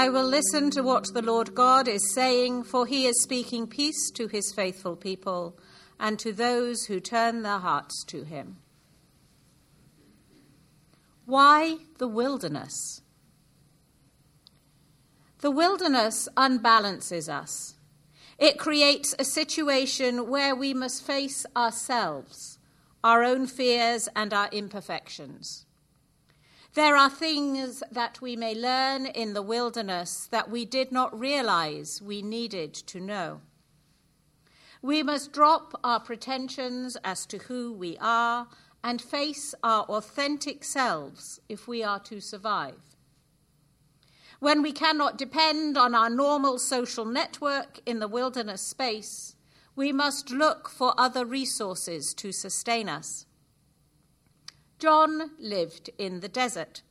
I will listen to what the Lord God is saying, for he is speaking peace to his faithful people and to those who turn their hearts to him. Why the wilderness? The wilderness unbalances us. It creates a situation where we must face ourselves, our own fears, and our imperfections. There are things that we may learn in the wilderness that we did not realize we needed to know. We must drop our pretensions as to who we are and face our authentic selves if we are to survive. When we cannot depend on our normal social network in the wilderness space, we must look for other resources to sustain us. John lived in the desert,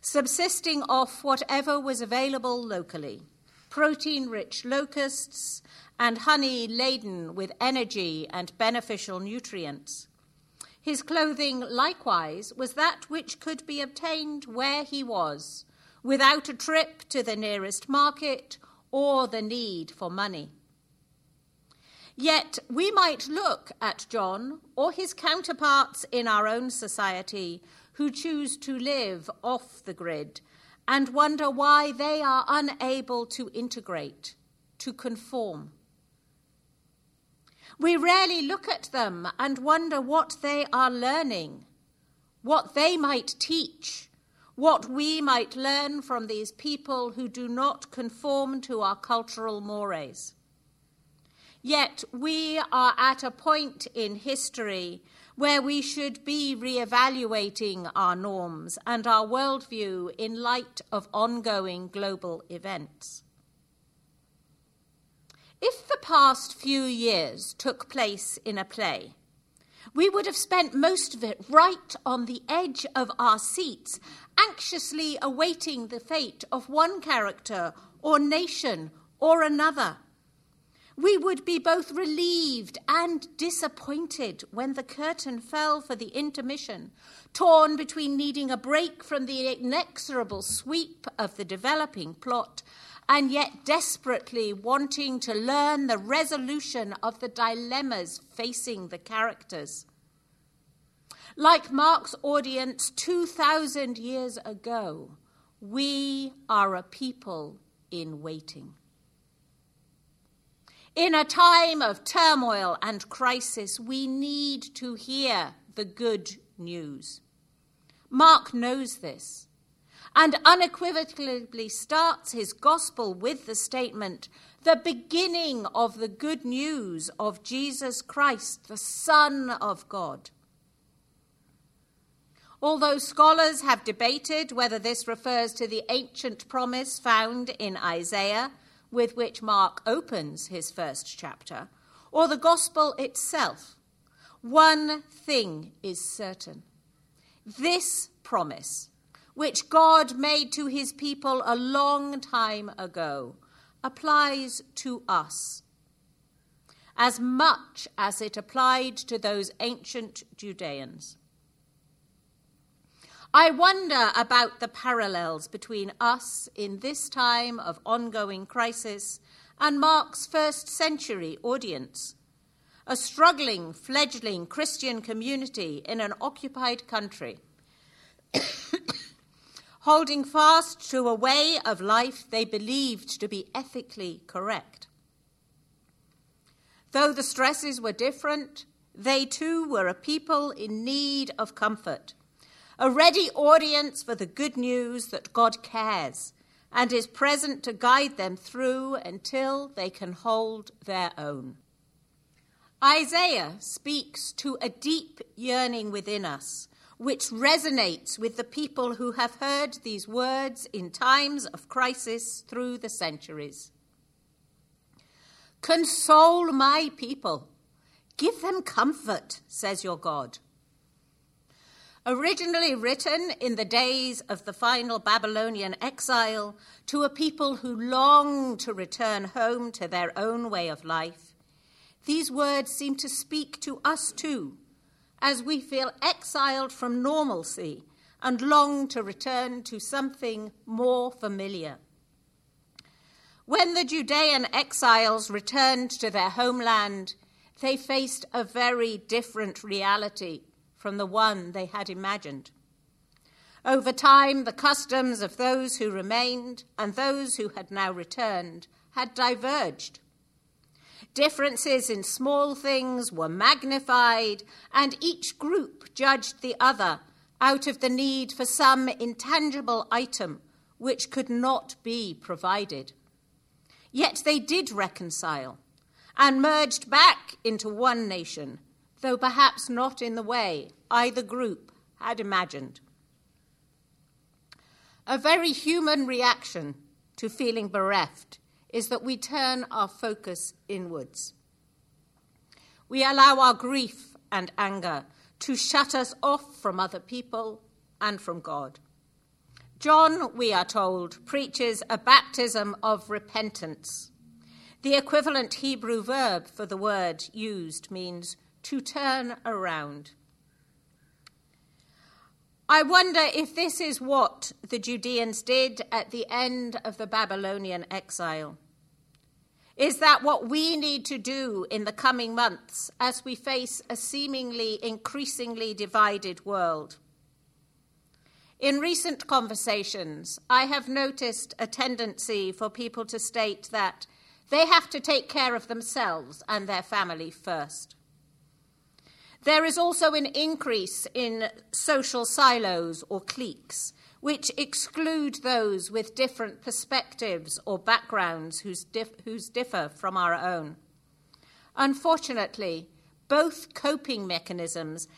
subsisting off whatever was available locally protein rich locusts and honey laden with energy and beneficial nutrients. His clothing, likewise, was that which could be obtained where he was, without a trip to the nearest market or the need for money. Yet we might look at John or his counterparts in our own society who choose to live off the grid and wonder why they are unable to integrate, to conform. We rarely look at them and wonder what they are learning, what they might teach, what we might learn from these people who do not conform to our cultural mores. Yet we are at a point in history where we should be re-evaluating our norms and our worldview in light of ongoing global events. If the past few years took place in a play, we would have spent most of it right on the edge of our seats, anxiously awaiting the fate of one character or nation or another. We would be both relieved and disappointed when the curtain fell for the intermission, torn between needing a break from the inexorable sweep of the developing plot and yet desperately wanting to learn the resolution of the dilemmas facing the characters. Like Mark's audience 2,000 years ago, we are a people in waiting. In a time of turmoil and crisis, we need to hear the good news. Mark knows this and unequivocally starts his gospel with the statement the beginning of the good news of Jesus Christ, the Son of God. Although scholars have debated whether this refers to the ancient promise found in Isaiah with which Mark opens his first chapter, or the gospel itself, one thing is certain. This promise, which God made to his people a long time ago, applies to us as much as it applied to those ancient Judeans. I wonder about the parallels between us in this time of ongoing crisis and Mark's first century audience, a struggling, fledgling Christian community in an occupied country, holding fast to a way of life they believed to be ethically correct. Though the stresses were different, they too were a people in need of comfort a ready audience for the good news that God cares and is present to guide them through until they can hold their own. Isaiah speaks to a deep yearning within us, which resonates with the people who have heard these words in times of crisis through the centuries. Console my people, give them comfort, says your God. Originally written in the days of the final Babylonian exile to a people who longed to return home to their own way of life, these words seem to speak to us too, as we feel exiled from normalcy and long to return to something more familiar. When the Judean exiles returned to their homeland, they faced a very different reality from the one they had imagined. Over time, the customs of those who remained and those who had now returned had diverged. Differences in small things were magnified, and each group judged the other out of the need for some intangible item which could not be provided. Yet they did reconcile and merged back into one nation, though perhaps not in the way either group had imagined. A very human reaction to feeling bereft is that we turn our focus inwards. We allow our grief and anger to shut us off from other people and from God. John, we are told, preaches a baptism of repentance. The equivalent Hebrew verb for the word used means to turn around. I wonder if this is what the Judeans did at the end of the Babylonian exile. Is that what we need to do in the coming months as we face a seemingly increasingly divided world? In recent conversations, I have noticed a tendency for people to state that they have to take care of themselves and their family first. There is also an increase in social silos or cliques, which exclude those with different perspectives or backgrounds whose, dif- whose differ from our own. Unfortunately, both coping mechanisms